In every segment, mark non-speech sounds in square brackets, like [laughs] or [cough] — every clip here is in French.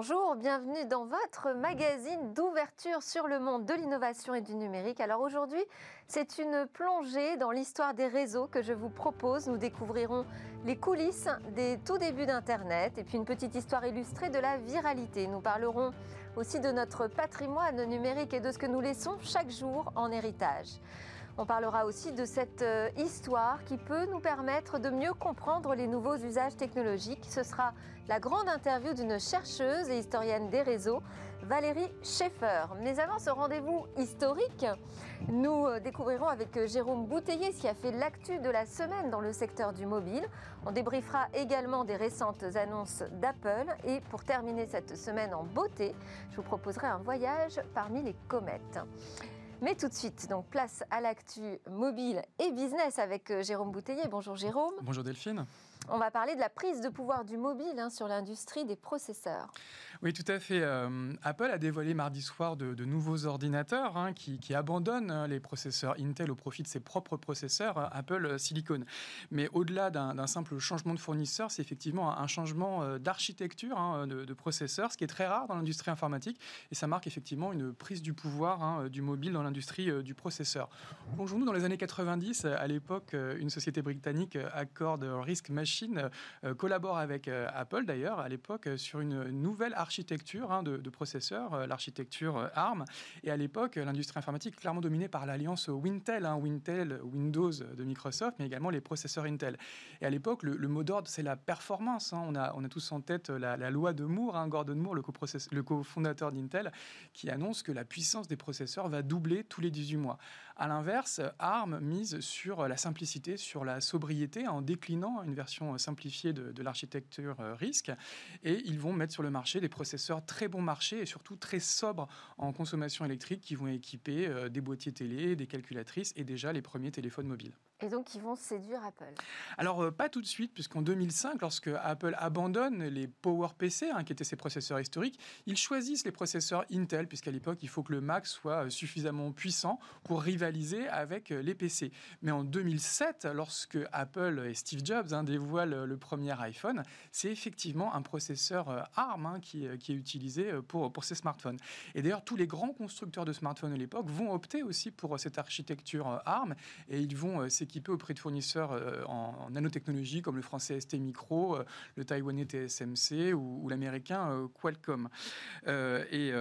Bonjour, bienvenue dans votre magazine d'ouverture sur le monde de l'innovation et du numérique. Alors aujourd'hui, c'est une plongée dans l'histoire des réseaux que je vous propose. Nous découvrirons les coulisses des tout débuts d'Internet et puis une petite histoire illustrée de la viralité. Nous parlerons aussi de notre patrimoine numérique et de ce que nous laissons chaque jour en héritage. On parlera aussi de cette euh, histoire qui peut nous permettre de mieux comprendre les nouveaux usages technologiques. Ce sera la grande interview d'une chercheuse et historienne des réseaux, Valérie Schaeffer. Mais avant ce rendez-vous historique, nous euh, découvrirons avec euh, Jérôme Bouteiller ce qui a fait l'actu de la semaine dans le secteur du mobile. On débriefera également des récentes annonces d'Apple. Et pour terminer cette semaine en beauté, je vous proposerai un voyage parmi les comètes. Mais tout de suite, donc place à l'actu mobile et business avec euh, Jérôme Bouteiller. Bonjour Jérôme. Bonjour Delphine. On va parler de la prise de pouvoir du mobile hein, sur l'industrie des processeurs. Oui, tout à fait. Euh, Apple a dévoilé mardi soir de, nouveaux ordinateurs hein, qui, abandonnent hein, les processeurs Intel au profit de ses propres processeurs euh, Apple Silicon. Mais au-delà d'un simple changement de fournisseur, c'est effectivement un changement euh, d'architecture de, processeurs, ce qui est très rare dans l'industrie informatique. Et ça marque effectivement une prise du pouvoir du mobile dans l'industrie du processeur. Bonjour, nous dans les années 90, à l'époque, une société britannique, Accord Risk Machine, Euh, collabore avec euh, Apple d'ailleurs à l'époque euh, sur une nouvelle architecture hein, de, processeurs, l'architecture ARM. Et à l'époque, l'industrie informatique clairement dominée par l'alliance Wintel, hein, Windows de Microsoft, mais également les processeurs Intel. Et à l'époque, le, mot d'ordre, c'est la performance. Hein. On, a, on a tous en tête la, loi de Moore, Gordon Moore, le, cofondateur d'Intel, qui annonce que la puissance des processeurs va doubler tous les 18 mois. À l'inverse, ARM mise sur la simplicité, sur la sobriété, en déclinant une version simplifiée de, l'architecture euh, risque. Et ils vont mettre sur le marché des processeurs très bon marché et surtout très sobres en consommation électrique qui vont équiper euh, des boîtiers télé, des calculatrices et déjà les premiers téléphones mobiles. Et donc, ils vont séduire Apple Alors, euh, pas tout de suite, puisqu'en 2005, lorsque Apple abandonne les PowerPC, hein, qui étaient ses processeurs historiques, ils choisissent les processeurs Intel, puisqu'à l'époque, il faut que le Mac soit euh, suffisamment puissant pour rivaliser avec euh, les PC. Mais en 2007, lorsque Apple et Steve Jobs hein, dévoilent le premier iPhone, c'est effectivement un processeur ARM hein, qui, est utilisé pour, pour ces smartphones. Et d'ailleurs, tous les grands constructeurs de smartphones à l'époque vont opter aussi pour cette architecture ARM, et ils vont équipés auprès de fournisseurs euh, en, nanotechnologie comme le français ST Micro, euh, le taïwanais TSMC ou, l'américain euh, Qualcomm. Et,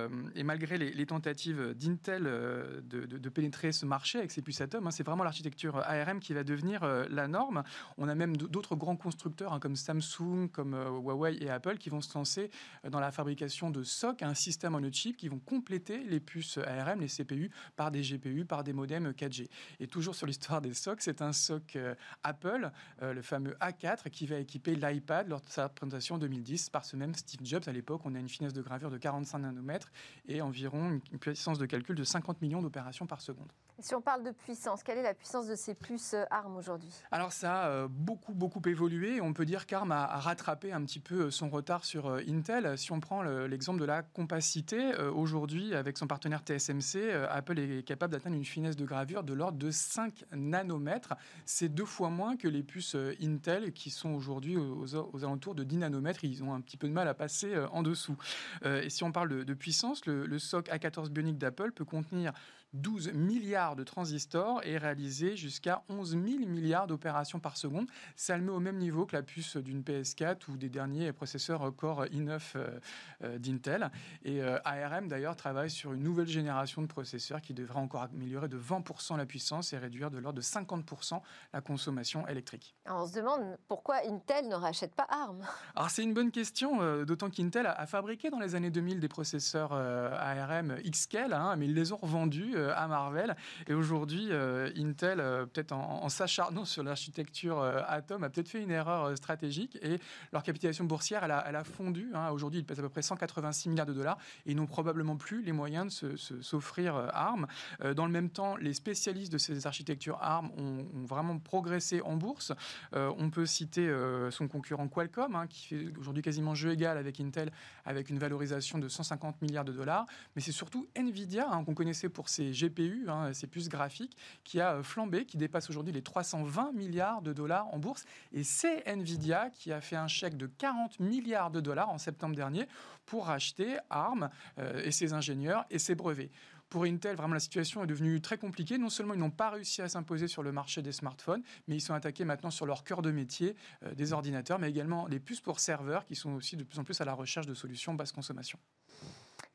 malgré les, tentatives d'Intel de, pénétrer ce marché avec ses puces atomes, hein, c'est vraiment l'architecture ARM qui va devenir la norme. On a même d'autres grands constructeurs hein, comme Samsung, comme Huawei et Apple qui vont se lancer dans la fabrication de SOC, un système en chip qui vont compléter les puces ARM, les CPU, par des GPU, par des modems 4G. Et toujours sur l'histoire des SOC, c'est un SOC euh, Apple, euh, le fameux A4, qui va équiper l'iPad lors de sa présentation en 2010 par ce même Steve Jobs. À l'époque, on a une finesse de gravure de 45 nanomètres et environ une puissance de calcul de 50 millions d'opérations par seconde. Si on parle de puissance, quelle est la puissance de ces puces euh, ARM aujourd'hui? Alors ça a beaucoup, beaucoup évolué. On peut dire qu'ARM a, rattrapé un petit peu son retard sur Intel. Si on prend l'exemple de la compacité, aujourd'hui, avec son partenaire TSMC, Apple est capable d'atteindre une finesse de gravure de l'ordre de 5 nanomètres. C'est deux fois moins que les puces euh, Intel qui sont aujourd'hui aux, alentours de 10 nanomètres. Ils ont un petit peu de mal à passer euh, en dessous. Euh, et si on parle de, puissance, le, le, SOC A14 Bionic d'Apple peut contenir 12 milliards de transistors et réaliser jusqu'à 11 000 milliards d'opérations par seconde. Ça le met au même niveau que la puce d'une PS4 ou des derniers processeurs Core i9 d'Intel. Et ARM d'ailleurs travaille sur une nouvelle génération de processeurs qui devrait encore améliorer de 20% la puissance et réduire de l'ordre de 50% la consommation électrique. on se demande pourquoi Intel ne rachète pas ARM Alors c'est une bonne question, euh, d'autant qu'Intel a, fabriqué dans les années 2000 des processeurs euh, ARM Xscale, hein, mais ils les ont revendus euh, à Marvel. Et aujourd'hui, Intel, peut-être en, s'acharnant sur l'architecture Atom, a peut-être fait une erreur stratégique et leur capitalisation boursière, elle a, fondu. Hein. Aujourd'hui, ils pèsent à peu près 186 milliards de dollars et ils n'ont probablement plus les moyens de s'offrir ARM. dans le même temps, les spécialistes de ces architectures ARM ont, vraiment progressé en bourse. Euh, on peut citer euh, son concurrent Qualcomm, hein, qui fait aujourd'hui quasiment jeu égal avec Intel, avec une valorisation de 150 milliards de dollars. Mais c'est surtout Nvidia, hein, qu'on connaissait pour ses, GPU, hein, ces puces graphiques, qui a flambé, qui dépasse aujourd'hui les 320 milliards de dollars en bourse. Et c'est Nvidia qui a fait un chèque de 40 milliards de dollars en septembre dernier pour racheter ARM et ses ingénieurs et ses brevets. Pour Intel, vraiment, la situation est devenue très compliquée. Non seulement ils n'ont pas réussi à s'imposer sur le marché des smartphones, mais ils sont attaqués maintenant sur leur cœur de métier euh, des ordinateurs, mais également les puces pour serveurs qui sont aussi de plus en plus à la recherche de solutions basse consommation.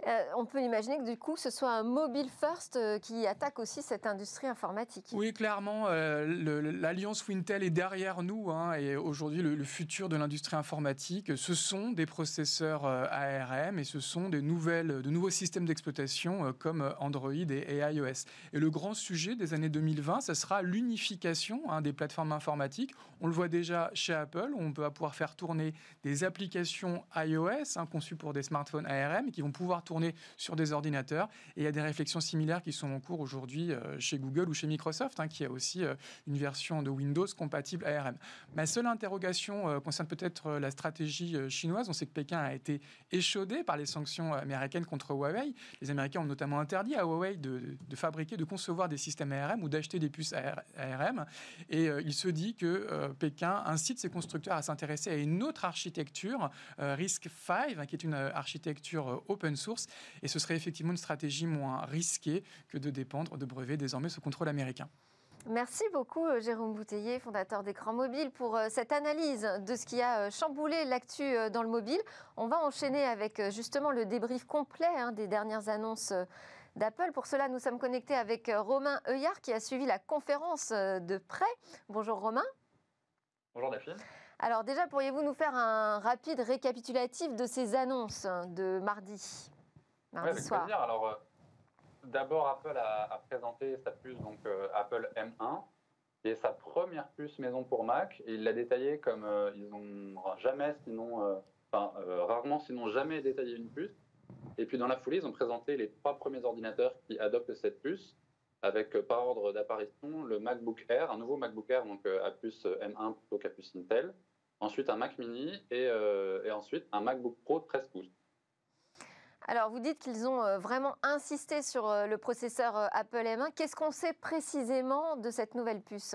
Euh, on peut imaginer que du coup, ce soit un mobile first euh, qui attaque aussi cette industrie informatique. Oui, clairement, euh, l'alliance Wintel est derrière nous. Hein, et aujourd'hui, le, futur de l'industrie informatique, ce sont des processeurs ARM et ce sont des nouvelles, de nouveaux systèmes d'exploitation comme Android et, iOS. Et le grand sujet des années 2020, ce sera l'unification hein, des plateformes informatiques. On le voit déjà chez Apple, on va pouvoir faire tourner des applications iOS hein, conçues pour des smartphones ARM qui vont pouvoir tourner sur des ordinateurs. Et il y a des réflexions similaires qui sont en cours aujourd'hui euh, chez Google ou chez Microsoft, hein, qui a aussi euh, une version de Windows compatible ARM. Ma seule interrogation euh, concerne peut-être la stratégie chinoise. On sait que Pékin a été échaudé par les sanctions américaines contre Huawei. Les Américains ont notamment interdit à Huawei de, fabriquer, de concevoir des systèmes ARM ou d'acheter des puces ARM. Et il se dit que Pékin incite ses constructeurs à s'intéresser à une autre architecture, RISC-V, hein, qui est une architecture open source et ce serait effectivement une stratégie moins risquée que de dépendre de brevets désormais sous contrôle américain. Merci beaucoup euh, Jérôme Bouteiller, fondateur d'écran mobile, pour euh, cette analyse de ce qui a euh, chamboulé l'actu dans le mobile. On va enchaîner avec justement le débrief complet hein, des dernières annonces d'Apple. Pour cela, nous sommes connectés avec Romain Heuillard qui a suivi la conférence de près. Bonjour Romain. Bonjour Daphine. Alors déjà, pourriez-vous nous faire un rapide récapitulatif de ces annonces de mardi? Avec Plaisir. Alors, euh, d'abord, Apple a, présenté sa puce, donc euh, Apple M1, qui est sa première puce maison pour Mac. Et il l'a détaillé comme euh, ils n'ont jamais, sinon, enfin, rarement, sinon jamais détaillé une puce. Et puis, dans la foulée, ils ont présenté les trois premiers ordinateurs qui adoptent cette puce, avec par ordre d'apparition le MacBook Air, un nouveau MacBook Air, donc à puce M1 plutôt qu'à puce Intel. Ensuite, un Mac mini et, et ensuite un MacBook Pro 13 pouces. Alors, vous dites qu'ils ont euh, vraiment insisté sur euh, le processeur euh, Apple M1. Qu'est-ce qu'on sait précisément de cette nouvelle puce?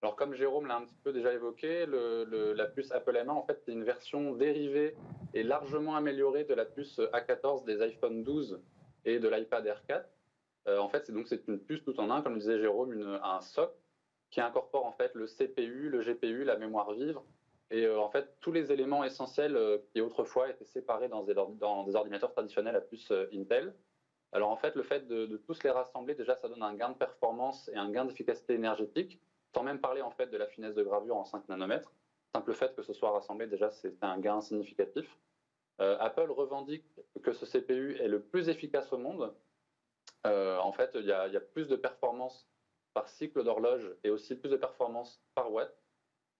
Alors, comme Jérôme l'a un petit peu déjà évoqué, la puce Apple M1, en fait, c'est une version dérivée et largement améliorée de la puce A14 des iPhone 12 et de l'iPad Air 4. en fait, c'est donc c'est une puce tout en un, comme disait Jérôme, un SoC qui incorpore en fait le CPU, le GPU, la mémoire vive et euh, en fait, tous les éléments essentiels euh, qui autrefois étaient séparés dans des, ordinateurs traditionnels à puce euh, Intel. Alors en fait, le fait de, tous les rassembler, déjà, ça donne un gain de performance et un gain d'efficacité énergétique, sans même parler en fait de la finesse de gravure en 5 nanomètres. Simple fait que ce soit rassemblé, déjà, c'est un gain significatif. Apple revendique que ce CPU est le plus efficace au monde. en fait, il y, y, a plus de performance par cycle d'horloge et aussi plus de performance par watt.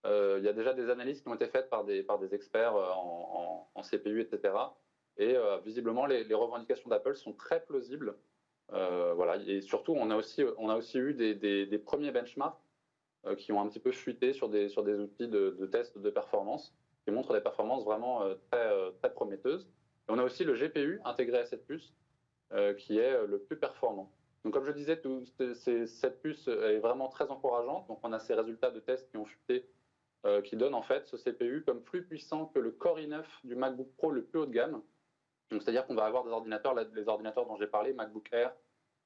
Euh, il y a déjà des analyses qui ont été faites par des, par des experts euh, en, CPU, etc. Et euh, visiblement, les, revendications d'Apple sont très plausibles. voilà. Et surtout, on a aussi, on a aussi eu des, des, premiers benchmarks qui ont un petit peu fuité sur des, sur des outils de, de test de performance qui montrent des performances vraiment très, très prometteuses. Et on a aussi le GPU intégré à cette puce qui est le plus performant. Donc, comme je disais, cette puce est vraiment très encourageante. Donc, on a ces résultats de tests qui ont fuité euh, qui donne en fait ce CPU comme plus puissant que le Core i9 du MacBook Pro le plus haut de gamme. Donc c'est-à-dire qu'on va avoir des ordinateurs, les ordinateurs dont j'ai parlé, MacBook Air,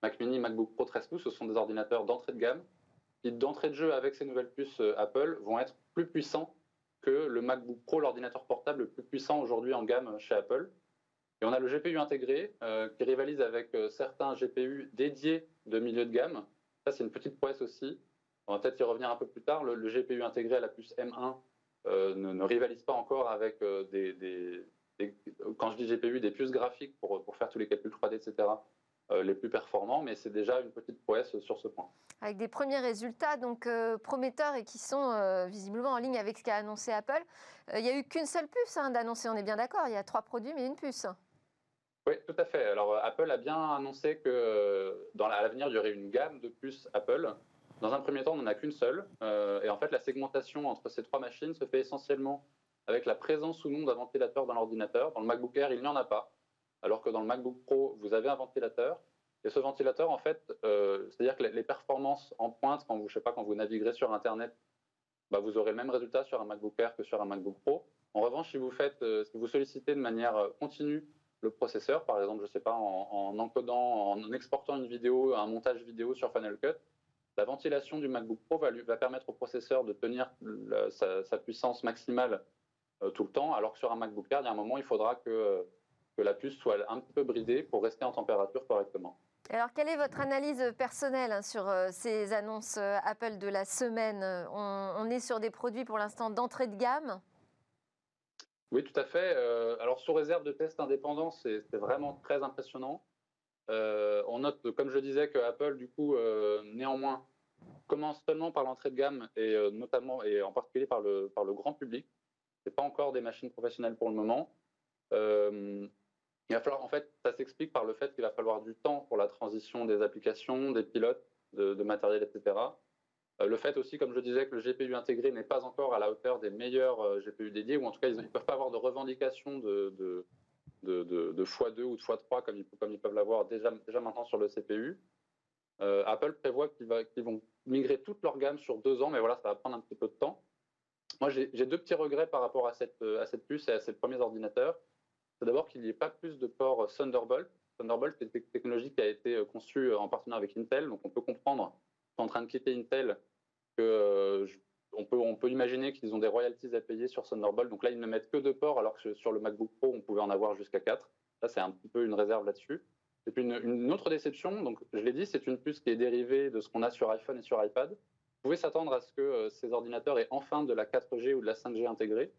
Mac Mini, MacBook Pro 13 pouces, ce sont des ordinateurs d'entrée de gamme qui d'entrée de jeu avec ces nouvelles puces euh, Apple vont être plus puissants que le MacBook Pro, l'ordinateur portable le plus puissant aujourd'hui en gamme chez Apple. Et on a le GPU intégré euh, qui rivalise avec certains GPU dédiés de milieu de gamme. Ça, c'est une petite prouesse aussi. On va peut-être y revenir un peu plus tard. Le, GPU intégré à la puce M1 euh, ne, rivalise pas encore avec euh, des, quand je dis GPU, des puces graphiques pour, pour faire tous les calculs 3D, etc., euh, les plus performants, mais c'est déjà une petite prouesse sur ce point. Avec des premiers résultats donc prometteurs et qui sont visiblement en ligne avec ce qu'a annoncé Apple. Il n'y a eu qu'une seule puce hein, d'annoncer, on est bien d'accord. Il y a trois produits, mais une puce. Oui, tout à fait. Alors Apple a bien annoncé que dans l'avenir, il y aurait une gamme de puces Apple dans un premier temps, on n'en a qu'une seule. Euh, et en fait, la segmentation entre ces trois machines se fait essentiellement avec la présence ou non d'un ventilateur dans l'ordinateur. Dans le MacBook Air, il n'y en a pas. Alors que dans le MacBook Pro, vous avez un ventilateur. Et ce ventilateur, en fait, c'est-à-dire que les performances en pointe, quand vous, je sais pas, quand vous naviguerez sur Internet, bah, vous aurez le même résultat sur un MacBook Air que sur un MacBook Pro. En revanche, si vous faites, si vous sollicitez de manière continue le processeur, par exemple, je sais pas, en, encodant, en exportant une vidéo, un montage vidéo sur Final Cut, la ventilation du MacBook Pro va, lui, va permettre au processeur de tenir sa, puissance maximale euh, tout le temps, alors que sur un MacBook Air, il y a un moment, il faudra que, que la puce soit un peu bridée pour rester en température correctement. Alors, quelle est votre analyse personnelle hein, sur euh, ces annonces euh, Apple de la semaine? On, est sur des produits pour l'instant d'entrée de gamme? Oui, tout à fait. alors, sous réserve de tests indépendants, c'est vraiment très impressionnant. Euh, on note, comme je disais, que Apple, du coup, euh, néanmoins, commence seulement par l'entrée de gamme et euh, notamment et en particulier par le, grand public. C'est pas encore des machines professionnelles pour le moment. il va falloir, en fait, ça s'explique par le fait qu'il va falloir du temps pour la transition des applications, des pilotes, de, matériel, etc. le fait aussi, comme je disais, que le GPU intégré n'est pas encore à la hauteur des meilleurs GPU dédiés, ou en tout cas, ils ne peuvent pas avoir de revendication de, de, x2 ou de x3 comme ils, comme ils peuvent l'avoir déjà, déjà maintenant sur le CPU. Euh, Apple prévoit qu'ils vont migrer toute leur gamme sur deux ans, mais voilà, ça va prendre un petit peu de temps. Moi, j'ai deux petits regrets par rapport à cette, à cette puce et à ces premiers ordinateurs. C'est d'abord qu'il n'y ait pas plus de ports Thunderbolt. Thunderbolt, c'est une technologie qui a été euh, conçue en partenariat avec Intel, donc on peut comprendre, en train de quitter Intel, que euh, on peut, imaginer qu'ils ont des royalties à payer sur Thunderbolt. Donc là, ils ne mettent que deux ports, alors que sur le MacBook Pro, on pouvait en avoir jusqu'à quatre. Ça, c'est un peu une réserve là-dessus. Et puis une, autre déception, donc je l'ai dit, c'est une puce qui est dérivée de ce qu'on a sur iPhone et sur iPad. Vous pouvez s'attendre à ce que euh, ces ordinateurs aient enfin de la 4G ou de la 5G intégrée.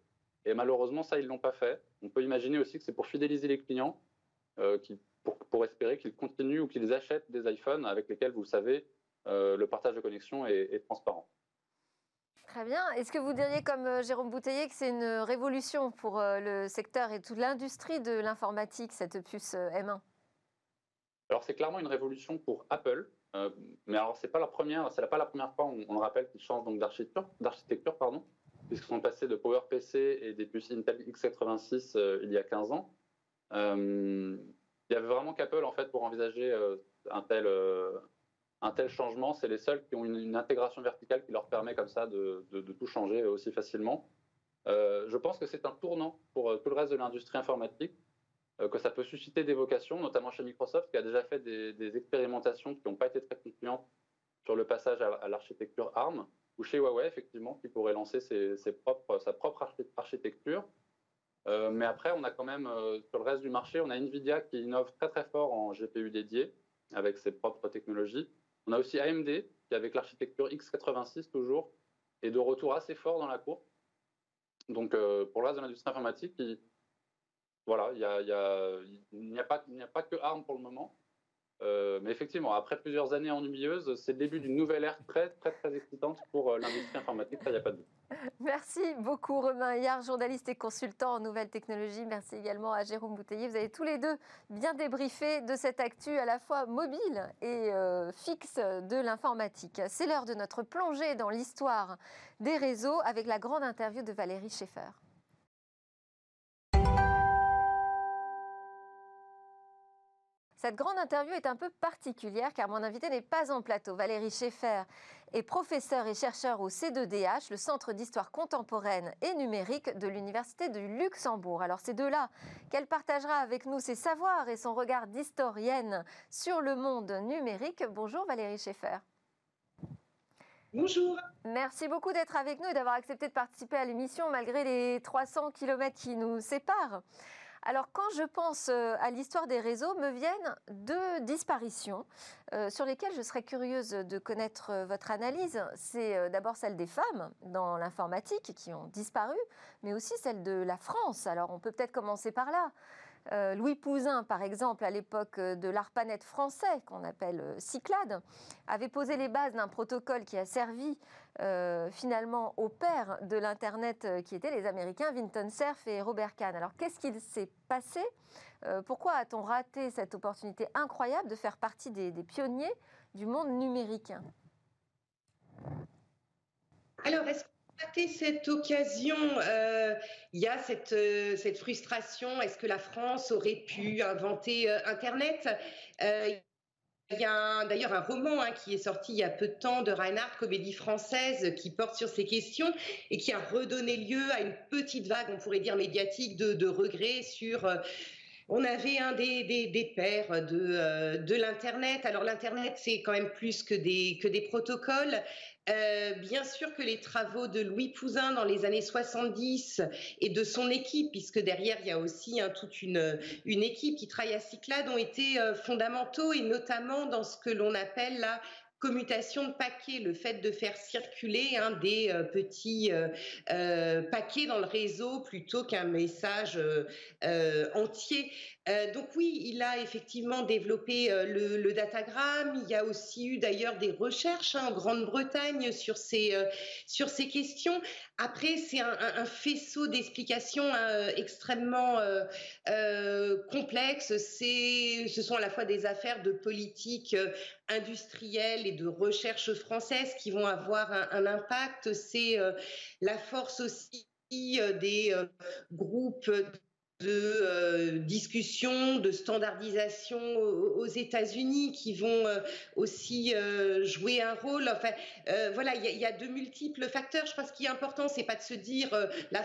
Et malheureusement, ça, ils ne l'ont pas fait. On peut imaginer aussi que c'est pour fidéliser les clients, euh, qui, pour, espérer qu'ils continuent ou qu'ils achètent des iPhones avec lesquels, vous savez, euh, le partage de connexion est transparent. Très bien. Est-ce que vous diriez, comme euh, Jérôme Bouteiller, que c'est une révolution pour euh, le secteur et toute l'industrie de l'informatique, cette puce euh, M1 Alors, c'est clairement une révolution pour Apple. mais alors, c'est pas la première, c'est pas la première fois, on, le rappelle, qu'ils changent donc d'architecture, d'architecture, pardon, puisqu'ils sont passés de PowerPC et des puces Intel x86 il y a 15 ans. il y avait vraiment qu'Apple, en fait, pour envisager un tel, un tel changement, c'est les seuls qui ont une, intégration verticale qui leur permet comme ça de, tout changer aussi facilement. Euh, je pense que c'est un tournant pour euh, tout le reste de l'industrie informatique, euh, que ça peut susciter des vocations, notamment chez Microsoft, qui a déjà fait des, expérimentations qui n'ont pas été très concluantes sur le passage à, l'architecture ARM, ou chez Huawei, effectivement, qui pourrait lancer sa propre architecture. mais après, on a quand même, sur le reste du marché, on a Nvidia qui innove très très fort en GPU dédié, avec ses propres technologies. On a aussi AMD, qui avec l'architecture x86 toujours, est de retour assez fort dans la cour. Donc euh, pour le reste de l'industrie informatique, il, voilà, il n'y a, pas, a pas que ARM pour le moment. Euh, mais effectivement, après plusieurs années ennuyeuses, c'est le début d'une nouvelle ère très, très, très excitante pour euh, l'industrie informatique, ça, il n'y a pas de doute. [laughs] Merci beaucoup, Romain Hyard, journaliste et consultant en nouvelles technologies. Merci également à Jérôme Bouteiller. Vous avez tous les deux bien débriefé de cette actu à la fois mobile et euh, fixe de l'informatique. C'est l'heure de notre plongée dans l'histoire des réseaux avec la grande interview de Valérie Schaeffer. Cette grande interview est un peu particulière car mon invité n'est pas en plateau. Valérie Schaeffer est professeure et chercheur au C2DH, le Centre d'histoire contemporaine et numérique de l'Université du Luxembourg. Alors c'est de là qu'elle partagera avec nous ses savoirs et son regard d'historienne sur le monde numérique. Bonjour Valérie Schaeffer. Bonjour. Merci beaucoup d'être avec nous et d'avoir accepté de participer à l'émission malgré les 300 km qui nous séparent. Alors quand je pense euh, à l'histoire des réseaux, me viennent deux disparitions euh, sur lesquelles je serais curieuse de connaître euh, votre analyse. C'est d'abord celle des femmes dans l'informatique qui ont disparu, mais aussi celle de la France. Alors on peut peut-être commencer par là. Euh, Louis Pouzin, par exemple, à l'époque de l'ARPANET français, qu'on appelle euh, Cyclade, avait posé les bases d'un protocole qui a servi euh, finalement au père de l'Internet, qui étaient les Américains Vinton Cerf et Robert Kahn. Alors qu'est-ce qu'il s'est passé? Pourquoi a-t-on raté cette opportunité incroyable de faire partie des, des pionniers du monde numérique? Alors, est-ce cette occasion, euh, il y a cette, euh, cette frustration. Est-ce que la France aurait pu inventer euh, Internet? Il y a d'ailleurs un roman hein, qui est sorti il y a peu de temps de Reinhardt, comédie française, qui porte sur ces questions et qui a redonné lieu à une petite vague, on pourrait dire médiatique, de regrets sur on avait un des, des, pères de, euh, de l'Internet. Alors l'Internet, c'est quand même plus que des, des protocoles. Euh, bien sûr que les travaux de Louis Pouzin dans les années 70 et de son équipe, puisque derrière il y a aussi hein, toute une, une équipe qui travaille à Cyclade, ont été euh, fondamentaux et notamment dans ce que l'on appelle la commutation de paquets, le fait de faire circuler hein, des euh, petits euh, euh, paquets dans le réseau plutôt qu'un message entier. Donc oui, il a effectivement développé le, datagramme. Il y a aussi eu d'ailleurs des recherches hein, en Grande-Bretagne sur ces sur ces questions. Après, c'est un, faisceau d'explications hein, extrêmement complexes. C'est ce sont à la fois des affaires de politique industrielle et de recherche française qui vont avoir un, impact. C'est euh, la force aussi euh, des euh, groupes de discussion, de standardisation aux, États-Unis qui vont aussi jouer un rôle. Enfin, voilà, il y, a de multiples facteurs. Je pense qu'il est important, c'est pas de se dire la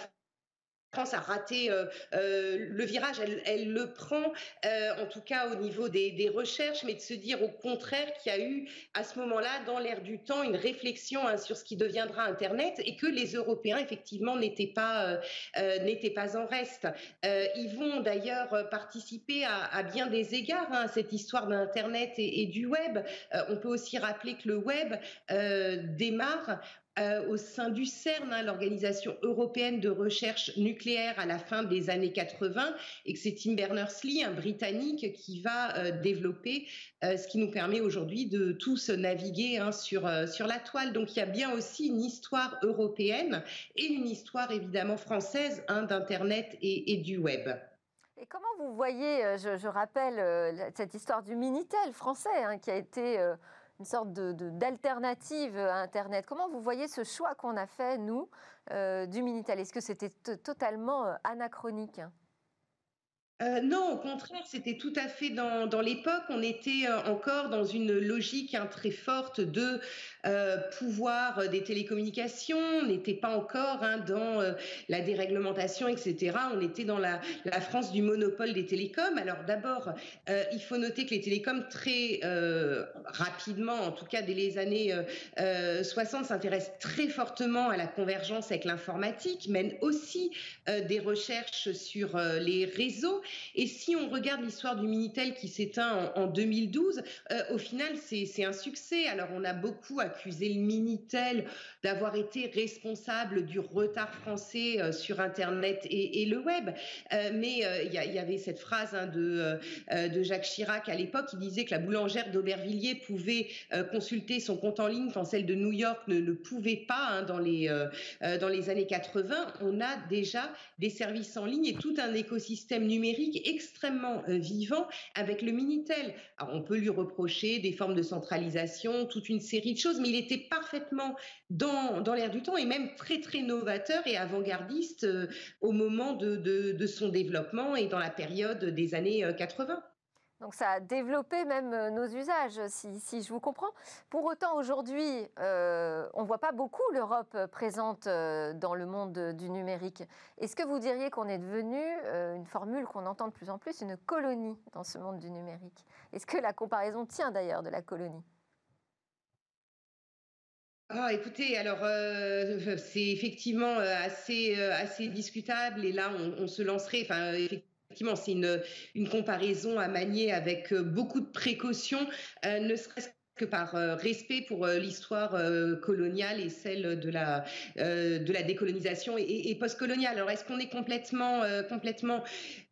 France a raté euh, euh, le virage, elle, le prend, euh, en tout cas au niveau des, recherches, mais de se dire au contraire qu'il y a eu à ce moment-là, dans l'air du temps, une réflexion hein, sur ce qui deviendra Internet et que les Européens, effectivement, n'étaient pas, n'étaient pas en reste. ils vont d'ailleurs participer à, bien des égards hein, à cette histoire d'Internet et, et, du web. on peut aussi rappeler que le web démarre euh, au sein du CERN, hein, l'Organisation européenne de recherche nucléaire à la fin des années 80, et que c'est Tim Berners-Lee, un Britannique, qui va euh, développer euh, ce qui nous permet aujourd'hui de tous naviguer hein, sur, sur la toile. Donc il y a bien aussi une histoire européenne et une histoire évidemment française hein, d'Internet et, du web. Et comment vous voyez, je, rappelle cette histoire du Minitel français qui a été une sorte d'alternative de, à Internet. Comment vous voyez ce choix qu'on a fait, nous, euh, du Minitel? Est-ce que c'était totalement euh, anachronique? Euh, non, au contraire, c'était tout à fait dans, dans l'époque. On était encore dans une logique hein, très forte de euh, pouvoir des télécommunications, on n'était pas encore hein, dans euh, la déréglementation, etc. On était dans la, France du monopole des télécoms. Alors d'abord, euh, il faut noter que les télécoms très rapidement, en tout cas dès les années 60, s'intéressent très fortement à la convergence avec l'informatique, mènent aussi des recherches sur les réseaux. Et si on regarde l'histoire du Minitel qui s'éteint en, en 2012, au final, c'est un succès. Alors on a beaucoup accusé le Minitel d'avoir été responsable du retard français euh, sur Internet et, le web. Euh, mais euh, il y, avait cette phrase hein, de, de Jacques Chirac à l'époque qui disait que la boulangère d'Aubervilliers pouvait consulter son compte en ligne quand celle de New York ne le pouvait pas hein, dans, les, dans les années 80. On a déjà des services en ligne et tout un écosystème numérique extrêmement vivant avec le Minitel. Alors, on peut lui reprocher des formes de centralisation, toute une série de choses, mais il était parfaitement dans, dans l'air du temps et même très très novateur et avant-gardiste euh, au moment de, son développement et dans la période des années 80. Euh, donc ça a développé même euh, nos usages, si je vous comprends. Pour autant, aujourd'hui, on ne voit pas beaucoup l'Europe présente dans le monde du numérique. Est-ce que vous diriez qu'on est devenu, une formule qu'on entend de plus en plus, une colonie dans ce monde du numérique? Est-ce que la comparaison tient d'ailleurs de la colonie? Ah, écoutez, alors euh, [laughs] c'est effectivement euh, assez euh, assez discutable et là on, se lancerait. Enfin, effectivement, c'est une une comparaison à manier avec beaucoup de précautions, que par respect pour l'histoire coloniale et celle de la de la décolonisation et, et postcoloniale. Alors est-ce qu'on est complètement complètement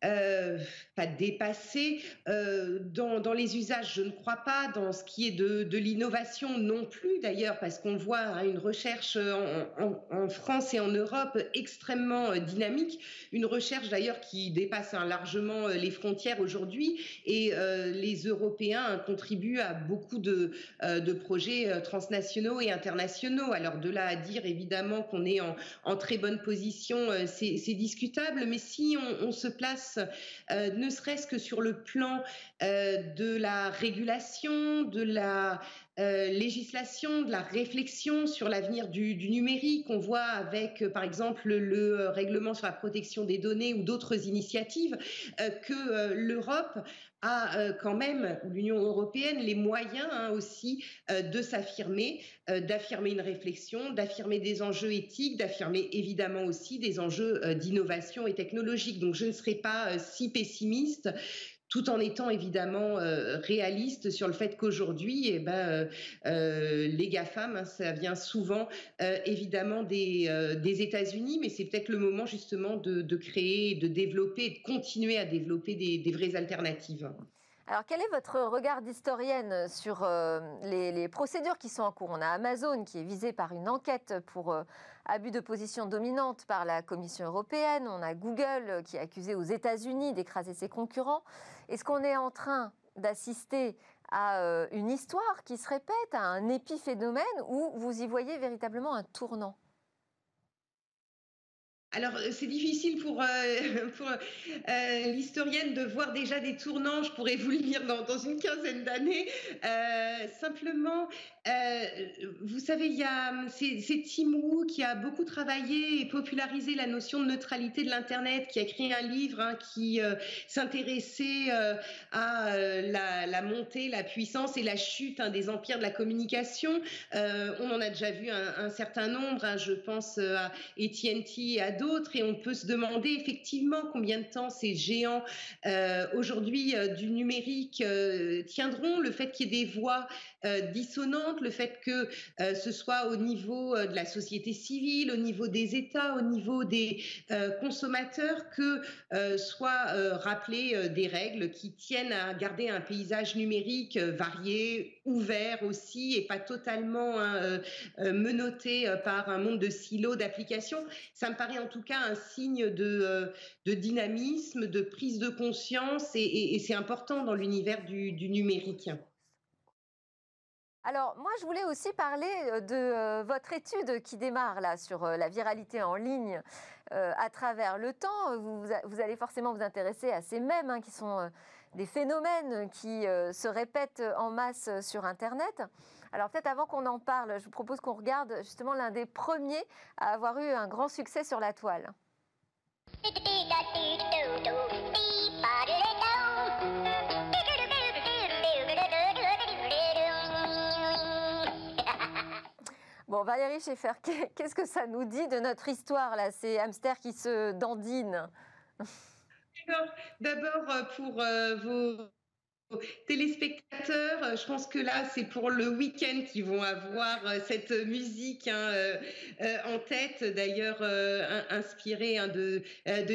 euh, pas dépassé. Euh, dans, dans, les usages, je ne crois pas. Dans ce qui est de, de l'innovation, non plus d'ailleurs, parce qu'on voit hein, une recherche en, France et en Europe extrêmement euh, dynamique. Une recherche d'ailleurs qui dépasse hein, largement les frontières aujourd'hui. Et les Européens contribuent à beaucoup de, de projets transnationaux et internationaux. Alors de là à dire évidemment qu'on est en, très bonne position, c'est discutable, mais si on, se place ne serait-ce que sur le plan de la régulation, de la euh, législation, de la réflexion sur l'avenir du, numérique. On voit avec, euh, par exemple, le euh, règlement sur la protection des données ou d'autres initiatives que l'Europe a quand même, l'Union européenne, les moyens hein, aussi de s'affirmer, d'affirmer une réflexion, d'affirmer des enjeux éthiques, d'affirmer évidemment aussi des enjeux d'innovation et technologique. Donc je ne serai pas si pessimiste tout en étant évidemment euh, réaliste sur le fait qu'aujourd'hui, eh ben, euh, euh, les GAFAM, hein, ça vient souvent évidemment des, des États-Unis, mais c'est peut-être le moment justement de, créer, de développer, de continuer à développer des, vraies alternatives. Alors, quel est votre regard d'historienne sur les, les, procédures qui sont en cours? On a Amazon qui est visé par une enquête pour abus de position dominante par la Commission européenne. On a Google qui est accusé aux États-Unis d'écraser ses concurrents. Est-ce qu'on est en train d'assister à euh, une histoire qui se répète, à un épiphénomène, ou vous y voyez véritablement un tournant? Alors, euh, c'est difficile pour, euh, [laughs] euh, l'historienne de voir déjà des tournants, je pourrais vous le dire dans, une quinzaine d'années. simplement, vous savez, c'est Tim Wu qui a beaucoup travaillé et popularisé la notion de neutralité de l'Internet, qui a écrit un livre hein, qui s'intéressait à la, montée, la puissance et la chute hein, des empires de la communication. on en a déjà vu un, certain nombre, hein, je pense à AT&T et à d'autres et on peut se demander effectivement combien de temps ces géants euh, aujourd'hui euh, du numérique euh, tiendront, le fait qu'il y ait des voix dissonantes, le fait que ce soit au niveau de la société civile, au niveau des États, au niveau des consommateurs, que soient rappelées des règles qui tiennent à garder un paysage numérique varié, ouvert aussi et pas totalement hein, menotté par un monde de silos d'applications. Ça me paraît en tout cas un signe euh, de dynamisme, de prise de conscience, et, c'est important dans l'univers du, numérique. Alors, moi, je voulais aussi parler euh, de euh, votre étude qui démarre là sur la viralité en ligne à travers le temps. Vous, vous, allez forcément vous intéresser à ces mêmes hein, qui sont des phénomènes qui se répètent en masse sur Internet. Alors peut-être avant qu'on en parle, je vous propose qu'on regarde justement l'un des premiers à avoir eu un grand succès sur la toile. Bon, Valérie Schaeffer, [laughs] qu'est-ce que ça nous dit de notre histoire, là, ces hamsters qui se dandinent? D'abord, euh, pour euh, vos téléspectateurs, euh, je pense que là, c'est pour le week-end qu'ils vont avoir euh, cette musique hein, euh, en tête, d'ailleurs inspirée hein, de,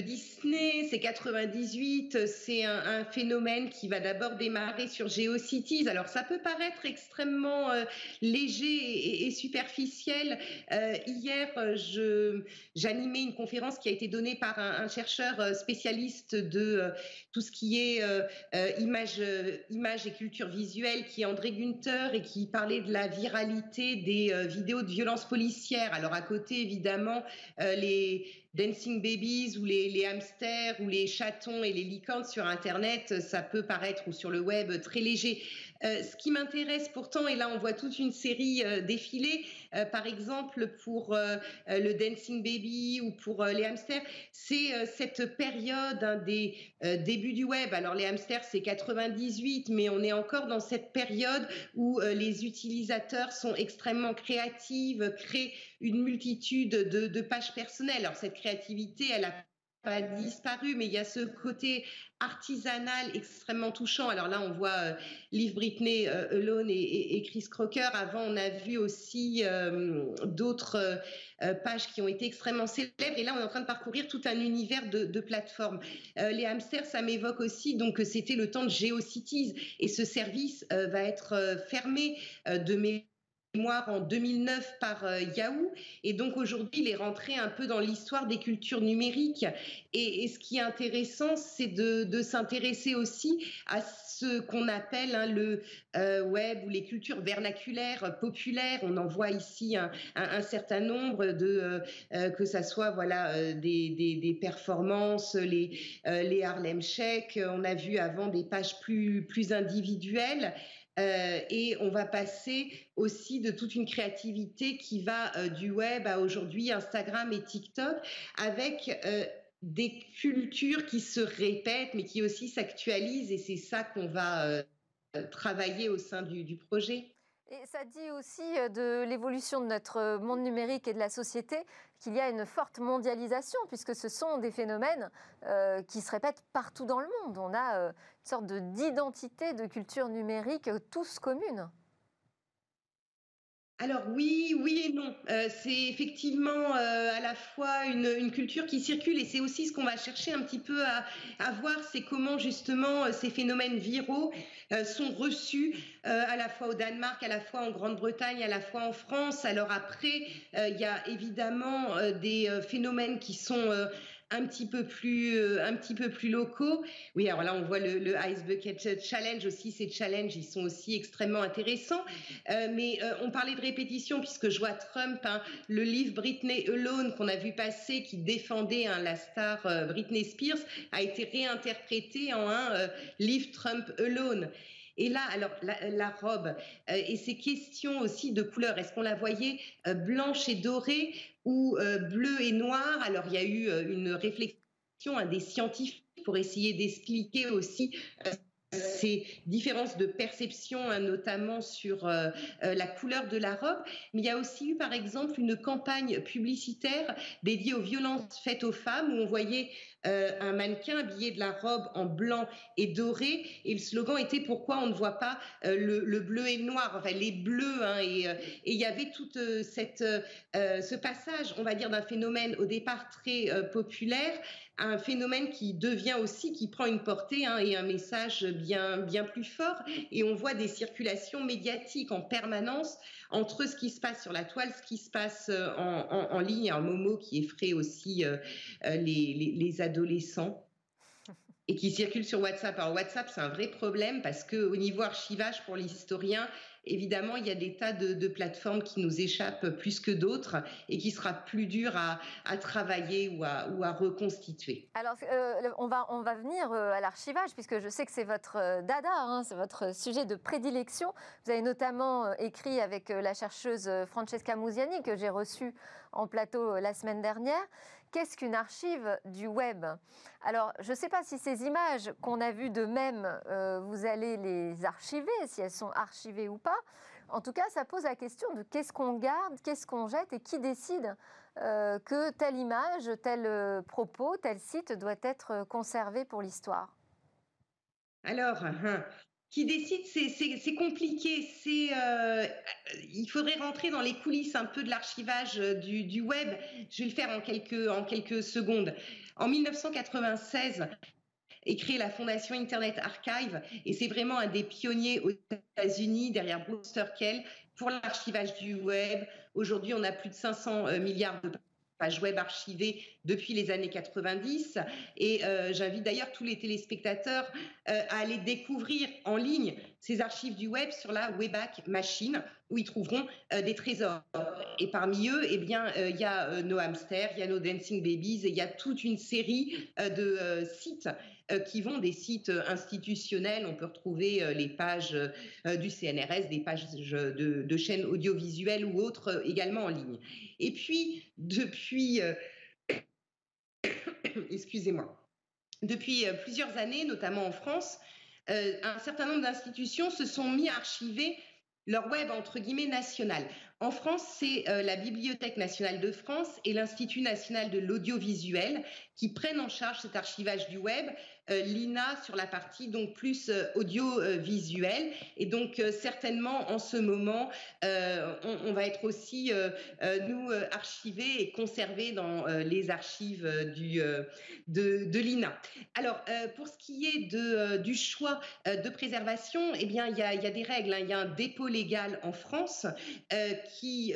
Disney. C'est 98, c'est un, phénomène qui va d'abord démarrer sur GeoCities. Alors, ça peut paraître extrêmement léger et, superficiel. hier, j'animais une conférence qui a été donnée par un, un chercheur spécialiste de tout ce qui est image euh, images et culture visuelle, qui est André Gunther et qui parlait de la viralité des euh, vidéos de violence policière. Alors à côté, évidemment, euh, les Dancing Babies ou les, hamsters ou les chatons et les licornes sur Internet, ça peut paraître ou sur le web très léger. Euh, ce qui m'intéresse pourtant, et là on voit toute une série euh, défiler, euh, par exemple pour le Dancing Baby ou pour les hamsters, c'est cette période hein, des débuts du web. Alors les hamsters c'est 98, mais on est encore dans cette période où les utilisateurs sont extrêmement créatifs, créent une multitude de, pages personnelles. Alors cette créativité, elle a pas disparu, mais il y a ce côté artisanal extrêmement touchant. Alors là, on voit euh, Liv Britney, euh, Alone et, Chris Crocker. Avant, on a vu aussi euh, d'autres pages qui ont été extrêmement célèbres. Et là, on est en train de parcourir tout un univers de, plateformes. les hamsters, ça m'évoque aussi donc c'était le temps de GeoCities et ce service va être fermé de mes mémoire en 2009 par euh, Yahoo. Et donc aujourd'hui, il est rentré un peu dans l'histoire des cultures numériques. Et, ce qui est intéressant, c'est de, s'intéresser aussi à ce qu'on appelle hein, le euh, web ou les cultures vernaculaires populaires. On en voit ici un, certain nombre de, euh, que ça soit voilà des, performances, les, les Harlem Shake. On a vu avant des pages plus, plus individuelles. Euh, et on va passer aussi de toute une créativité qui va euh, du web à aujourd'hui Instagram et TikTok avec euh, des cultures qui se répètent mais qui aussi s'actualisent et c'est ça qu'on va travailler au sein du projet. Et ça dit aussi euh, de l'évolution de notre euh, monde numérique et de la société qu'il y a une forte mondialisation, puisque ce sont des phénomènes euh, qui se répètent partout dans le monde. On a une sorte d'identité de culture numérique tous commune. Alors oui, oui et non. Euh, c'est effectivement euh, à la fois une, culture qui circule et c'est aussi ce qu'on va chercher un petit peu à, voir, c'est comment justement euh, ces phénomènes viraux sont reçus à la fois au Danemark, à la fois en Grande-Bretagne, à la fois en France. Alors après, il y a évidemment des phénomènes qui sont un petit peu plus, euh, un petit peu plus locaux. Oui, alors là, on voit le, Ice Bucket Challenge aussi. Ces challenges, ils sont aussi extrêmement intéressants. Euh, mais euh, on parlait de répétition puisque je vois Trump, hein, le livre Britney Alone qu'on a vu passer, qui défendait hein, la star Britney Spears, a été réinterprété en un livre Trump Alone. Et là, alors la, robe et ces questions aussi de couleur, est-ce qu'on la voyait blanche et dorée ou euh, bleu et noir. Alors il y a eu euh, une réflexion des scientifiques pour essayer d'expliquer aussi euh, ces différences de perception, hein, notamment sur la couleur de la robe. Mais il y a aussi eu, par exemple, une campagne publicitaire dédiée aux violences faites aux femmes, où on voyait euh, un mannequin habillé de la robe en blanc et doré. Et le slogan était pourquoi on ne voit pas euh, le, bleu et le noir, enfin les bleus. Hein, euh, et il y avait tout cette, ce passage, on va dire, d'un phénomène au départ très populaire un phénomène qui devient aussi, qui prend une portée hein, et un message bien, bien plus fort. Et on voit des circulations médiatiques en permanence entre ce qui se passe sur la toile, ce qui se passe en, en, ligne, un Momo qui effraie aussi les, les, les adolescents [laughs] et qui circulent sur WhatsApp. Alors WhatsApp, c'est un vrai problème parce que au niveau archivage pour les historiens, évidemment, il y a des tas de, plateformes qui nous échappent plus que d'autres et qui sera plus dur à, travailler ou à, reconstituer. Alors, euh, on, va, on va venir euh, à l'archivage puisque je sais que c'est votre euh, dada, hein, c'est votre sujet de prédilection. Vous avez notamment écrit avec la chercheuse Francesca Musiani que j'ai reçue en plateau la semaine dernière Qu'est-ce qu'une archive du web? Alors, je ne sais pas si ces images qu'on a vues de même, euh, vous allez les archiver, si elles sont archivées ou pas. En tout cas, ça pose la question de qu'est-ce qu'on garde, qu'est-ce qu'on jette et qui décide euh, que telle image, tel euh, propos, tel site doit être conservé pour l'histoire. Alors, hein, qui décide, c'est compliqué. C'est, euh, il faudrait rentrer dans les coulisses un peu de l'archivage euh, du, web. Je vais le faire en quelques, en quelques secondes. En 1996, est créée la fondation Internet Archive et c'est vraiment un des pionniers aux États-Unis derrière Bruce Turkell pour l'archivage du web. Aujourd'hui, on a plus de 500 euh, milliards de page web archivée depuis les années 90. Et euh, j'invite d'ailleurs tous les téléspectateurs euh, à aller découvrir en ligne ces archives du web sur la Webback Machine, où ils trouveront euh, des trésors. Et parmi eux, eh bien, il y a nos hamsters, il y a nos dancing babies, et il y a toute une série de sites qui vont des sites institutionnels. On peut retrouver euh, les pages euh, du CNRS, des pages de, chaînes audiovisuelles ou autres également en ligne. Et puis, depuis... [coughs] Excusez-moi. Depuis plusieurs années, notamment en France, un certain nombre d'institutions se sont mis à archiver leur web entre guillemets national. En France, c'est la Bibliothèque nationale de France et l'Institut national de l'audiovisuel qui prennent en charge cet archivage du web euh, l'INA sur la partie donc plus euh, audiovisuelle. Et donc euh, certainement en ce moment, on, va être aussi nous archivés et conservés dans les archives du, de, l'INA. Alors pour ce qui est de, du choix de préservation, eh bien il y a, y a des règles. Hein. Il y a un dépôt légal en France qui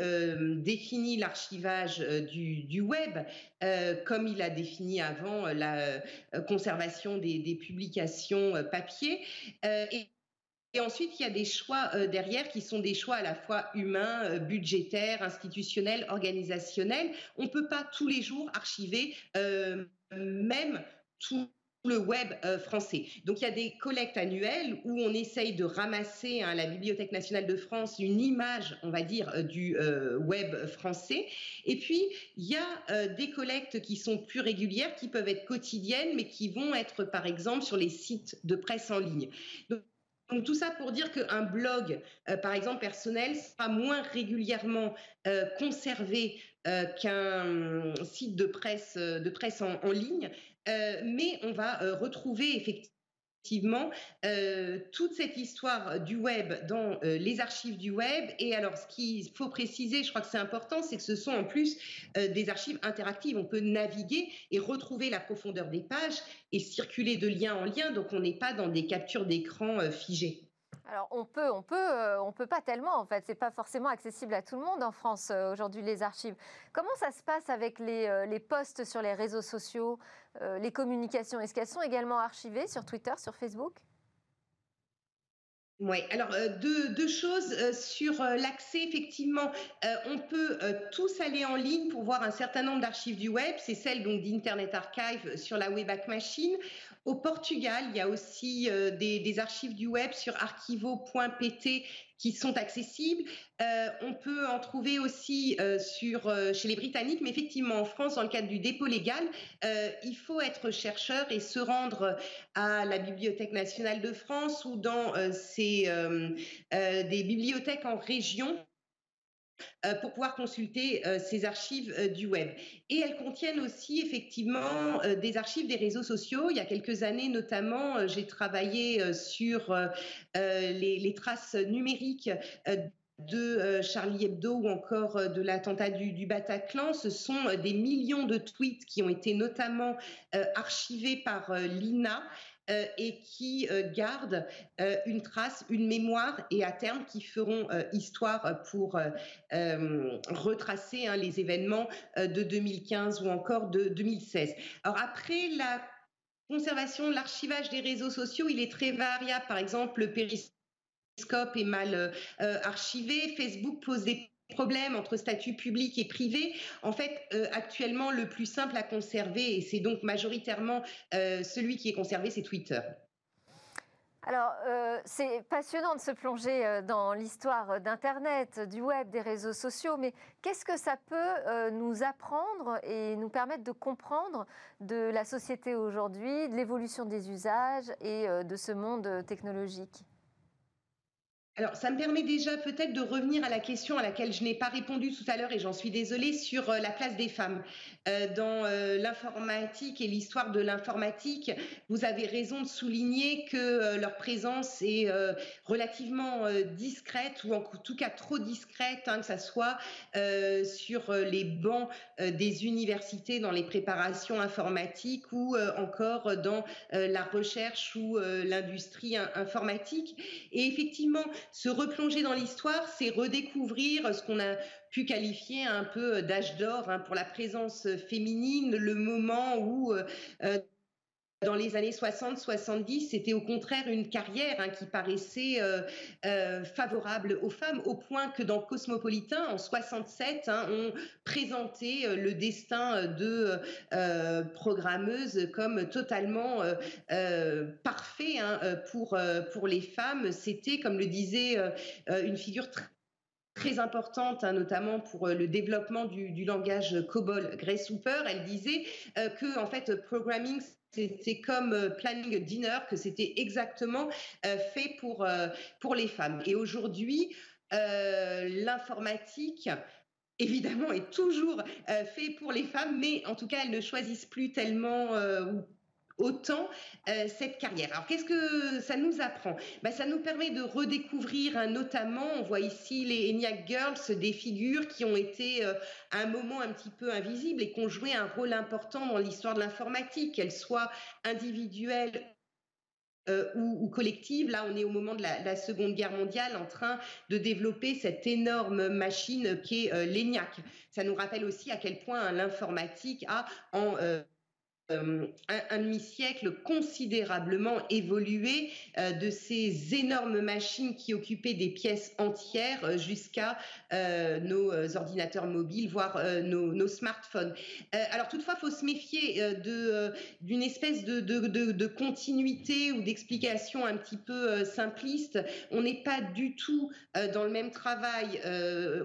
définit l'archivage du, web comme il a défini avant la conservation des, publications euh, papier. Euh, et, ensuite, il y a des choix euh, derrière qui sont des choix à la fois humains, budgétaires, institutionnels, organisationnels. On ne peut pas tous les jours archiver même tout le web euh, français. Donc il y a des collectes annuelles où on essaye de ramasser à hein, la Bibliothèque nationale de France une image, on va dire, euh, du euh, web français. Et puis il y a des collectes qui sont plus régulières, qui peuvent être quotidiennes, mais qui vont être par exemple sur les sites de presse en ligne. Donc, tout ça pour dire qu'un blog, par exemple personnel, sera moins régulièrement conservé qu'un site de presse, en, ligne, euh, mais on va euh, retrouver effectivement euh, toute cette histoire du web dans les archives du web. Et alors, ce qu'il faut préciser, je crois que c'est important, c'est que ce sont en plus des archives interactives. On peut naviguer et retrouver la profondeur des pages et circuler de lien en lien. Donc, on n'est pas dans des captures d'écran figées. Alors on peut, on peut, euh, on peut pas tellement en fait. C'est pas forcément accessible à tout le monde en France euh, aujourd'hui les archives. Comment ça se passe avec les, euh, les posts sur les réseaux sociaux, les communications? Est-ce qu'elles sont également archivées sur Twitter, sur Facebook? Oui, alors deux, deux, choses sur l'accès. Effectivement, on peut tous aller en ligne pour voir un certain nombre d'archives du web. C'est celle donc d'Internet Archive sur la Wayback Machine. Au Portugal, il y a aussi euh, des, archives du web sur archivo.pt qui sont accessibles. Euh, on peut en trouver aussi euh, sur, chez les Britanniques, mais effectivement en France, dans le cadre du dépôt légal, il faut être chercheur et se rendre à la Bibliothèque nationale de France ou dans ces, des bibliothèques en région euh, pour pouvoir consulter euh, ces archives euh, du web. Et elles contiennent aussi effectivement des archives des réseaux sociaux. Il y a quelques années notamment, j'ai travaillé sur les, traces numériques de Charlie Hebdo ou encore de l'attentat du, Bataclan. Ce sont des millions de tweets qui ont été notamment archivés par l'INA euh, et qui euh, gardent euh, une trace, une mémoire et à terme qui feront histoire pour retracer hein, les événements de 2015 ou encore de 2016. Alors après la conservation, l'archivage des réseaux sociaux, il est très variable. Par exemple, le périscope est mal archivé. Facebook pose des problème entre statut public et privé. En fait, euh, actuellement, le plus simple à conserver, et c'est donc majoritairement euh, celui qui est conservé, c'est Twitter. Alors, euh, c'est passionnant de se plonger dans l'histoire d'Internet, du web, des réseaux sociaux, mais qu'est-ce que ça peut nous apprendre et nous permettre de comprendre de la société aujourd'hui, de l'évolution des usages et de ce monde technologique? Alors, ça me permet déjà peut-être de revenir à la question à laquelle je n'ai pas répondu tout à l'heure et j'en suis désolée sur euh, la place des femmes euh, dans euh, l'informatique et l'histoire de l'informatique. Vous avez raison de souligner que leur présence est relativement discrète ou en tout cas trop discrète, hein, que ça soit sur les bancs des universités dans les préparations informatiques ou encore dans la recherche ou l'industrie informatique. Et effectivement, se replonger dans l'histoire, c'est redécouvrir ce qu'on a pu qualifier un peu d'âge d'or hein, pour la présence féminine, le moment où euh, euh, dans les années 60-70, c'était au contraire une carrière hein, qui paraissait euh, favorable aux femmes, au point que dans Cosmopolitain, en 67, hein, on présentait le destin de programmeuses comme totalement parfait pour, pour les femmes. C'était, comme le disait une figure très importante, hein, notamment pour euh, le développement du, langage COBOL. Grace Hooper, elle disait euh, que en fait, programming c'était comme euh, planning dinner, que c'était exactement fait pour, pour les femmes. Et aujourd'hui, l'informatique évidemment est toujours fait pour les femmes, mais en tout cas elles ne choisissent plus tellement autant euh, cette carrière. Alors qu'est-ce que ça nous apprend? Ben, Ça nous permet de redécouvrir hein, notamment, on voit ici les ENIAC Girls, des figures qui ont été euh, à un moment un petit peu invisibles et qui ont joué un rôle important dans l'histoire de l'informatique, qu'elles soient individuelles euh, ou, ou, collective. Là, on est au moment de la, Seconde Guerre mondiale en train de développer cette énorme machine qui est euh, l'ENIAC. Ça nous rappelle aussi à quel point l'informatique a en euh, euh, un, demi-siècle considérablement évolué euh, de ces énormes machines qui occupaient des pièces entières euh, jusqu'à nos ordinateurs mobiles, voire nos, smartphones. alors toutefois, il faut se méfier de, d'une espèce de, de, de, continuité ou d'explication un petit peu simpliste. On n'est pas du tout dans le même travail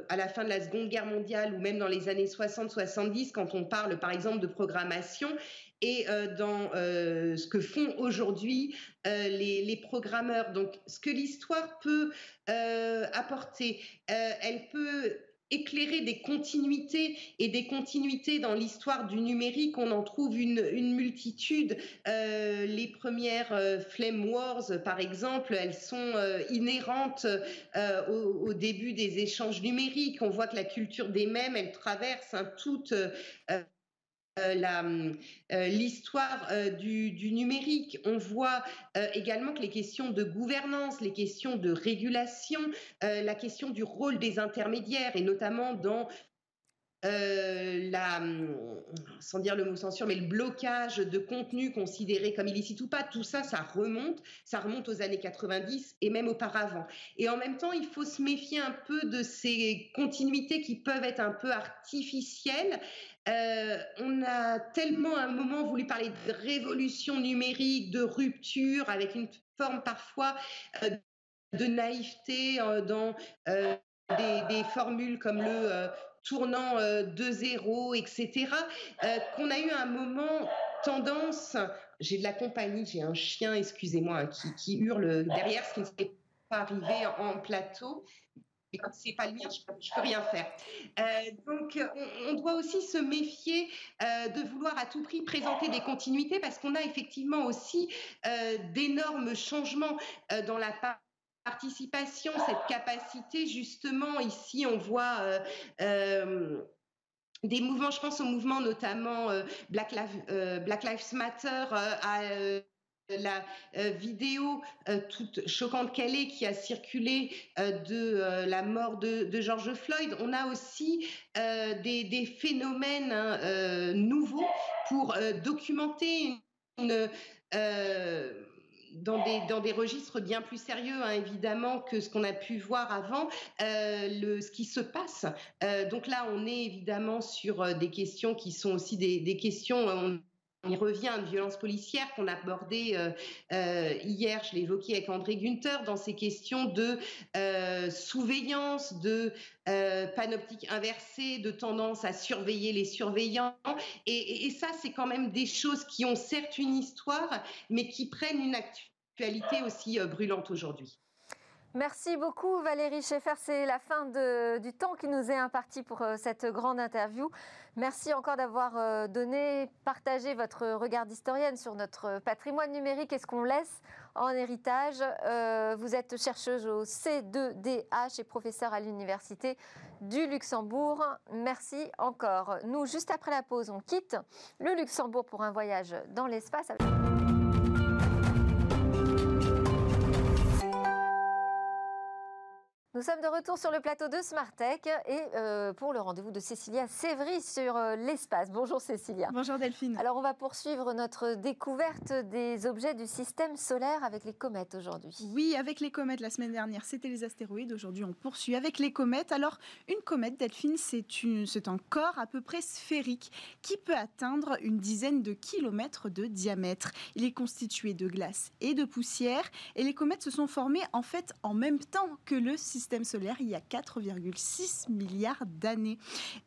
à la fin de la Seconde Guerre mondiale ou même dans les années 60-70 quand on parle par exemple de programmation et euh, dans euh, ce que font aujourd'hui euh, les, programmeurs. Donc, ce que l'histoire peut apporter, elle peut éclairer des continuités et des continuités dans l'histoire du numérique. On en trouve une, multitude. Les premières Flame Wars, par exemple, elles sont inhérentes au, début des échanges numériques. On voit que la culture des mèmes, elle traverse toute l'histoire euh, du, du, numérique. On voit également que les questions de gouvernance, les questions de régulation, la question du rôle des intermédiaires, et notamment dans euh, la, sans dire le mot censure, mais le blocage de contenu considéré comme illicite ou pas, tout ça, ça remonte, ça remonte aux années 90 et même auparavant. Et en même temps, il faut se méfier un peu de ces continuités qui peuvent être un peu artificielles. Euh, on a tellement à un moment voulu parler de révolution numérique, de rupture, avec une forme parfois euh, de naïveté dans des, formules comme le tournant euh, de zéro, etc., euh, qu'on a eu un moment tendance, j'ai de la compagnie, j'ai un chien, excusez-moi, hein, qui, hurle derrière, ce qui ne s'est pas arrivé en, plateau. Et quand c'est pas le mien, je peux, peux rien faire. Euh, donc, on, doit aussi se méfier euh, de vouloir à tout prix présenter des continuités parce qu'on a effectivement aussi d'énormes changements dans la part participation, cette capacité, justement, ici, on voit euh, euh, des mouvements, je pense au mouvement notamment euh, Black, Lives, Matter, à la vidéo toute choquante qu'elle est qui a circulé de la mort de, George Floyd. On a aussi des, phénomènes hein, nouveaux pour documenter une dans des, dans des registres bien plus sérieux, hein, évidemment, que ce qu'on a pu voir avant, euh, le, ce qui se passe. Euh, donc là, on est évidemment sur euh, des questions qui sont aussi des, des questions. On, y revient de violence policière qu'on a abordé euh, euh, hier, je l'ai évoqué avec André Gunther, dans ces questions de euh, surveillance, de panoptique inversée, de tendance à surveiller les surveillants. Et ça, c'est quand même des choses qui ont certes une histoire, mais qui prennent une actualité aussi brûlante aujourd'hui. Merci beaucoup Valérie Schaeffer. C'est la fin du temps qui nous est imparti pour euh, cette grande interview. Merci encore d'avoir euh, donné, partagé votre regard d'historienne sur notre patrimoine numérique et ce qu'on laisse en héritage. Euh, vous êtes chercheuse au C2DH et professeure à l'Université du Luxembourg. Merci encore. Nous, juste après la pause, on quitte le Luxembourg pour un voyage dans l'espace. Nous sommes de retour sur le plateau de Smartech et euh, pour le rendez-vous de Cécilia Sévry sur euh, l'espace. Bonjour Cécilia. Bonjour Delphine. Alors on va poursuivre notre découverte des objets du système solaire avec les comètes aujourd'hui. Oui, avec les comètes la semaine dernière, c'était les astéroïdes. Aujourd'hui, on poursuit avec les comètes. Alors, une comète, Delphine, c'est un corps à peu près sphérique qui peut atteindre une dizaine de kilomètres de diamètre. Il est constitué de glace et de poussière et les comètes se sont formées en fait en même temps que le système solaire il y a 4,6 milliards d'années.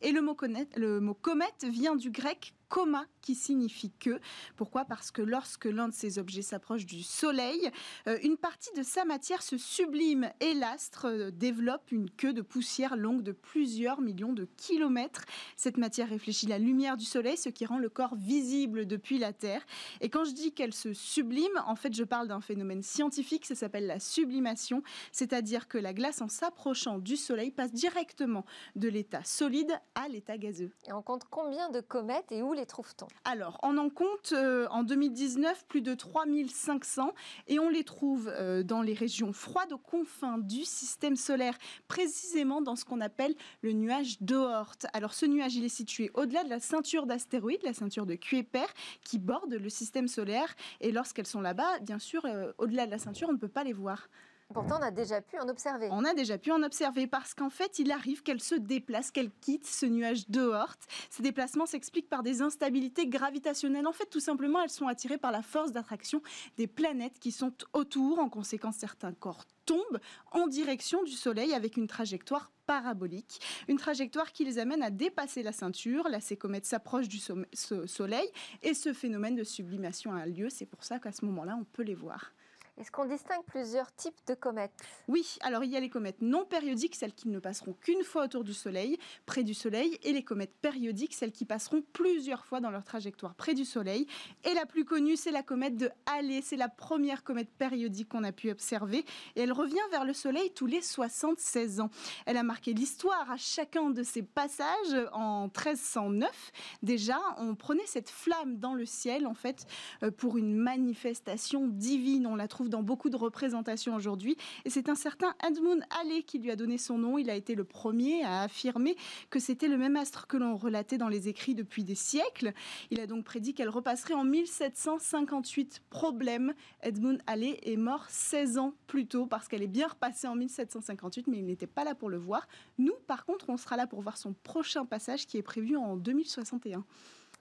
Et le mot comète vient du grec coma qui signifie que. Pourquoi? Parce que lorsque l'un de ces objets s'approche du Soleil, euh, une partie de sa matière se sublime et l'astre euh, développe une queue de poussière longue de plusieurs millions de kilomètres. Cette matière réfléchit la lumière du Soleil, ce qui rend le corps visible depuis la Terre. Et quand je dis qu'elle se sublime, en fait, je parle d'un phénomène scientifique, ça s'appelle la sublimation, c'est-à-dire que la glace, en s'approchant du Soleil, passe directement de l'état solide à l'état gazeux. Et on compte combien de comètes et où les trouve-t-on? Alors, on en compte euh, en 2019 plus de 3500 et on les trouve euh, dans les régions froides aux confins du système solaire, précisément dans ce qu'on appelle le nuage d'Oort. Alors, ce nuage, il est situé au-delà de la ceinture d'astéroïdes, la ceinture de Kuiper, qui borde le système solaire. Et lorsqu'elles sont là-bas, bien sûr, euh, au-delà de la ceinture, on ne peut pas les voir. Pourtant, on a déjà pu en observer. On a déjà pu en observer parce qu'en fait, il arrive qu'elle se déplace, qu'elle quitte ce nuage de Oort. Ces déplacements s'expliquent par des instabilités gravitationnelles. En fait, tout simplement, elles sont attirées par la force d'attraction des planètes qui sont autour. En conséquence, certains corps tombent en direction du Soleil avec une trajectoire parabolique, une trajectoire qui les amène à dépasser la ceinture. Là, ces comètes s'approchent du Soleil et ce phénomène de sublimation a lieu. C'est pour ça qu'à ce moment-là, on peut les voir. Est-ce qu'on distingue plusieurs types de comètes? Oui, alors il y a les comètes non périodiques, celles qui ne passeront qu'une fois autour du Soleil, près du Soleil, et les comètes périodiques, celles qui passeront plusieurs fois dans leur trajectoire près du Soleil. Et la plus connue, c'est la comète de Halley. C'est la première comète périodique qu'on a pu observer, et elle revient vers le Soleil tous les 76 ans. Elle a marqué l'histoire à chacun de ses passages en 1309. Déjà, on prenait cette flamme dans le ciel, en fait, euh, pour une manifestation divine. On la trouve dans beaucoup de représentations aujourd'hui. Et c'est un certain Edmund Halley qui lui a donné son nom. Il a été le premier à affirmer que c'était le même astre que l'on relatait dans les écrits depuis des siècles. Il a donc prédit qu'elle repasserait en 1758. Problème, Edmund Halley est mort 16 ans plus tôt parce qu'elle est bien repassée en 1758, mais il n'était pas là pour le voir. Nous, par contre, on sera là pour voir son prochain passage qui est prévu en 2061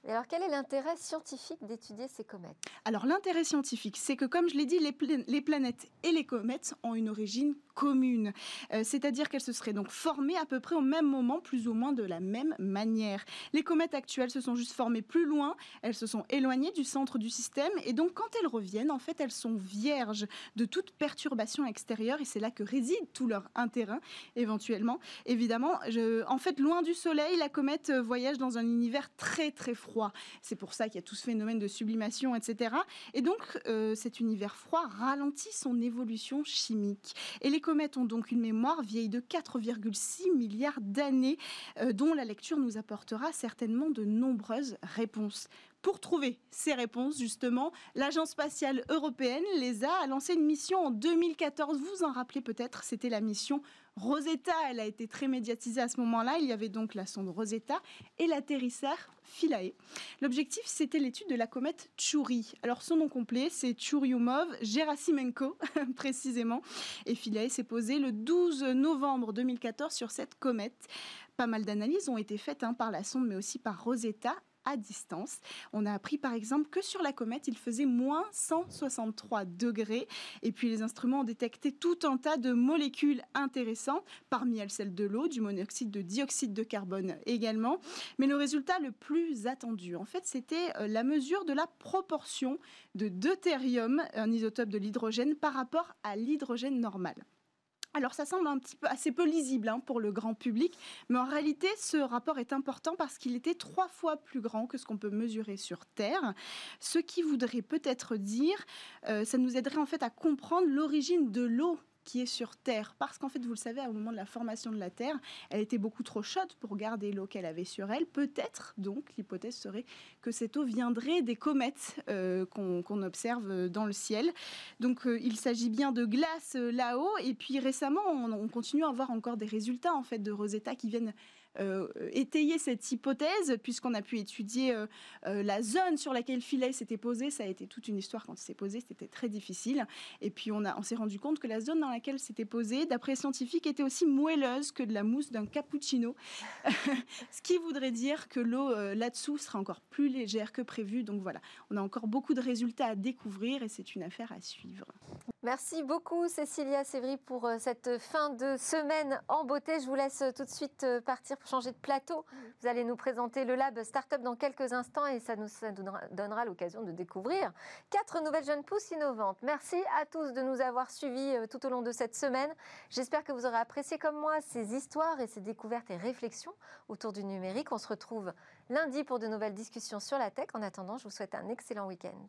alors, quel est l'intérêt scientifique d'étudier ces comètes? Alors, l'intérêt scientifique, c'est que, comme je l'ai dit, les, planètes et les comètes ont une origine commune. Euh, c'est-à-dire qu'elles se seraient donc formées à peu près au même moment, plus ou moins de la même manière. Les comètes actuelles se sont juste formées plus loin, elles se sont éloignées du centre du système, et donc quand elles reviennent, en fait, elles sont vierges de toute perturbation extérieure, et c'est là que réside tout leur intérêt, éventuellement. Évidemment, en fait, loin du Soleil, la comète voyage dans un univers très très froid c'est pour ça qu'il y a tout ce phénomène de sublimation, etc. Et donc, euh, cet univers froid ralentit son évolution chimique. Et les comètes ont donc une mémoire vieille de 4,6 milliards d'années, euh, dont la lecture nous apportera certainement de nombreuses réponses. Pour trouver ces réponses, justement, l'Agence spatiale européenne, l'ESA, a lancé une mission en 2014. Vous en rappelez peut-être, c'était la mission Rosetta, elle a été très médiatisée à ce moment-là. Il y avait donc la sonde Rosetta et l'atterrisseur Philae. L'objectif, c'était l'étude de la comète Tchouri. Alors, son nom complet, c'est Churyumov-Gerasimenko, [laughs] précisément. Et Philae s'est posé le 12 novembre 2014 sur cette comète. Pas mal d'analyses ont été faites hein, par la sonde, mais aussi par Rosetta à distance. On a appris par exemple que sur la comète, il faisait moins 163 degrés. Et puis les instruments ont détecté tout un tas de molécules intéressantes, parmi elles celles de l'eau, du monoxyde de dioxyde de carbone également. Mais le résultat le plus attendu, en fait, c'était euh, la mesure de la proportion de deutérium, un isotope de l'hydrogène, par rapport à l'hydrogène normal. Alors ça semble un petit peu assez peu lisible hein, pour le grand public, mais en réalité ce rapport est important parce qu'il était trois fois plus grand que ce qu'on peut mesurer sur Terre, ce qui voudrait peut-être dire, euh, ça nous aiderait en fait à comprendre l'origine de l'eau qui est sur Terre. Parce qu'en fait, vous le savez, au moment de la formation de la Terre, elle était beaucoup trop chaude pour garder l'eau qu'elle avait sur elle. Peut-être, donc, l'hypothèse serait que cette eau viendrait des comètes euh, qu'on observe dans le ciel. Donc, euh, il s'agit bien de glace euh, là-haut. Et puis récemment, on, on, continue à avoir encore des résultats en fait de Rosetta qui viennent euh, étayer cette hypothèse, puisqu'on a pu étudier euh, euh, la zone sur laquelle Philae s'était posé. Ça a été toute une histoire quand il s'est posé, c'était très difficile. Et puis on, on s'est rendu compte que la zone dans laquelle c'était posé, d'après scientifiques, était aussi moelleuse que de la mousse d'un cappuccino. [laughs] Ce qui voudrait dire que l'eau là-dessous sera encore plus légère que prévu. Donc voilà, on a encore beaucoup de résultats à découvrir et c'est une affaire à suivre. Merci beaucoup Cécilia Sévry pour euh, cette fin de semaine en beauté. Je vous laisse euh, tout de suite euh, partir pour changer de plateau. Vous allez nous présenter le lab Startup dans quelques instants et ça nous donnera l'occasion de découvrir quatre nouvelles jeunes pousses innovantes. Merci à tous de nous avoir suivis tout au long de cette semaine. J'espère que vous aurez apprécié comme moi ces histoires et ces découvertes et réflexions autour du numérique. On se retrouve lundi pour de nouvelles discussions sur la tech. En attendant, je vous souhaite un excellent week-end.